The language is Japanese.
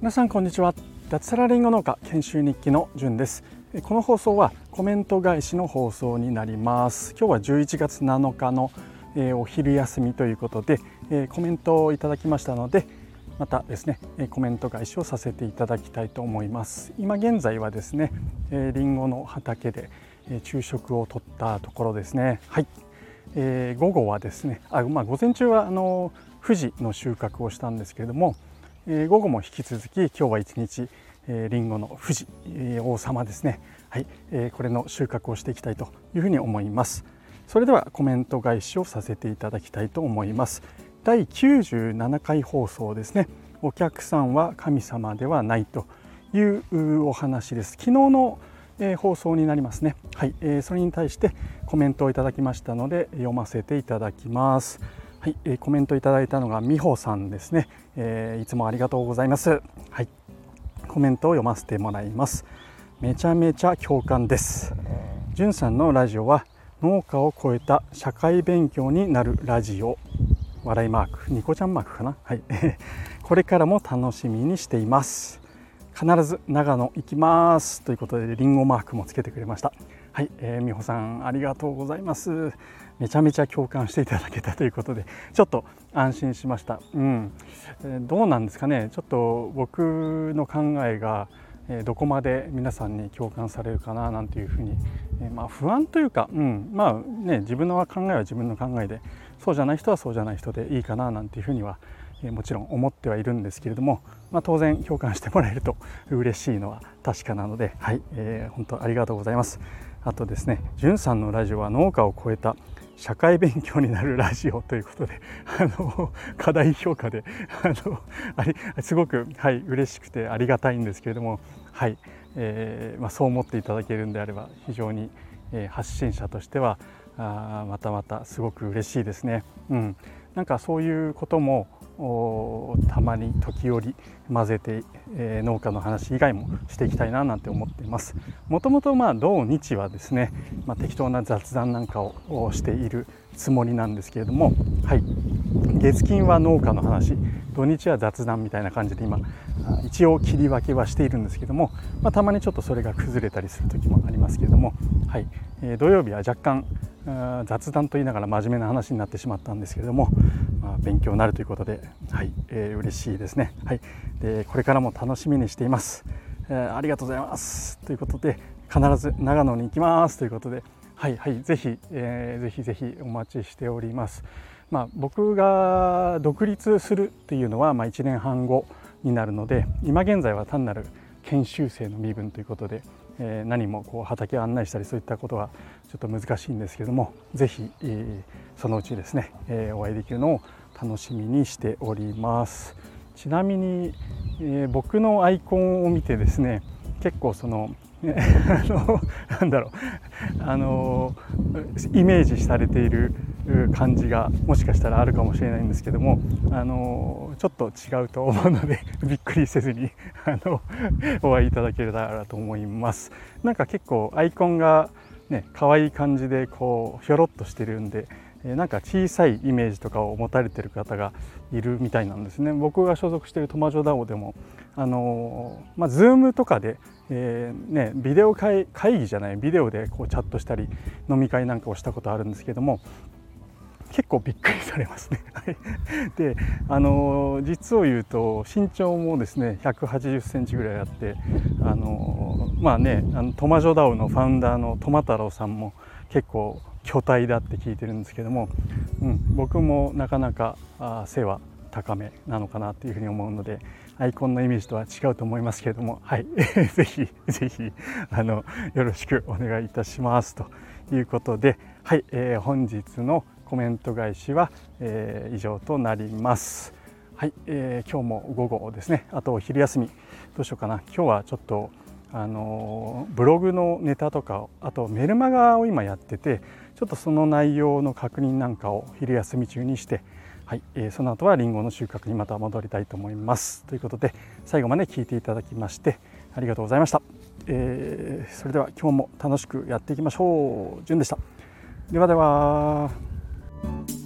皆さんこんにちは。脱サラリンゴ農家研修日記のじゅんです。この放送はコメント返しの放送になります。今日は11月7日の、え、お昼休みということで、え、コメントをいただきましたのでまたですねコメント返しをさせていただきたいと思います。今現在はですねりんごの畑で昼食をとったところですね。はい、えー、午後はですねあ、まあ、午前中はあの富士の収穫をしたんですけれどもえー、午後も引き続き今日は一日えリンゴの富士、えー、王様ですね。はい、えー、これの収穫をしていきたいというふうに思います。それではコメント返しをさせていただきたいと思います。第97回放送ですね。お客さんは神様ではないというお話です。昨日のえー、放送になりますね。はい、えー、それに対してコメントをいただきましたので読ませていただきます。はい、えー、コメントいただいたのが美穂さんですね、えー、いつもありがとうございます。はい。コメントを読ませてもらいます。めちゃめちゃ共感です。じゅんさんのラジオは農家を超えた社会勉強になるラジオ。笑いマーク。ニコちゃんマークかな。はい。これからも楽しみにしています。必ず長野行きますということでリンゴマークもつけてくれました。はい、えー、美穂さんありがとうございます。めちゃめちゃ共感していただけたということでちょっと安心しました、うん。えどうなんですかね。ちょっと僕の考えがどこまで皆さんに共感されるかななんていうふうに、えまあ、不安というか、うん、まあね自分の考えは自分の考えでそうじゃない人はそうじゃない人でいいかななんていうふうにはもちろん思ってはいるんですけれども、まあ、当然共感してもらえると嬉しいのは確かなので、はいえー、本当ありがとうございます。あとですね、じゅんさんのラジオは農家を超えた社会勉強になるラジオということで あの課題評価で あのありすごく、はい、嬉しくてありがたいんですけれども、はいえーまあ、そう思っていただけるんであれば非常に、えー、発信者としてはあまたまたすごく嬉しいですね。うん、なんかそういうこともたまに時折混ぜて、えー、農家の話以外もしていきたいななんて思っています。もともとまあ土日はですね、まあ、適当な雑談なんかをしているつもりなんですけれどもはい。月金は農家の話土日は雑談みたいな感じで今一応切り分けはしているんですけども、まあ、たまにちょっとそれが崩れたりする時もありますけれども、はい。えー、土曜日は若干雑談と言いながら真面目な話になってしまったんですけれども、まあ、勉強になるということで、はいえー、嬉しいですね、はい、でこれからも楽しみにしています、えー、ありがとうございます。ということで必ず長野に行きます。ということではいはいぜひ、えー、ぜひぜひお待ちしております。まあ、僕が独立するっていうのはまあ1年半後になるので今現在は単なる研修生の身分ということで、え、何もこう畑を案内したりそういったことはちょっと難しいんですけども是非、え、そのうちですね、え、お会いできるのを楽しみにしております。ちなみに、え、僕のアイコンを見てですね結構そのあのなんだろうあのイメージされている感じがもしかしたらあるかもしれないんですけどもあのちょっと違うと思うので びっくりせずにあのお会いいただけたらと思います。なんか結構アイコンがね可愛い感じでこうひょろっとしてるんでなんか小さいイメージとかを持たれてる方がいるみたいなんですね。僕が所属しているトマジョダオでもあのまあ、Zoom とかで、えー、ね、ビデオ会会議じゃないビデオでこうチャットしたり飲み会なんかをしたことあるんですけども結構びっくりされますね。であの実を言うと身長もですね180センチぐらいあってあのまあねあのトマジョダオのファウンダーのトマ太郎さんも結構巨体だって聞いてるんですけども、うん、僕もなかなかあ背は高めなのかなというふうに思うのでアイコンのイメージとは違うと思いますけれどもはい ぜひぜひあのよろしくお願いいたしますということではい、えー、本日のコメント返しは、えー、以上となります。はい、えー、今日も午後ですね。あと昼休み。どうしようかな。今日はちょっとあのブログのネタとかあとメルマガを今やっててちょっとその内容の確認なんかを昼休み中にしてはい、えー、その後はりんごの収穫にまた戻りたいと思います。ということで最後まで聞いていただきましてありがとうございました、えー、それでは今日も楽しくやっていきましょう。じゅんでした。ではでは。Thank you.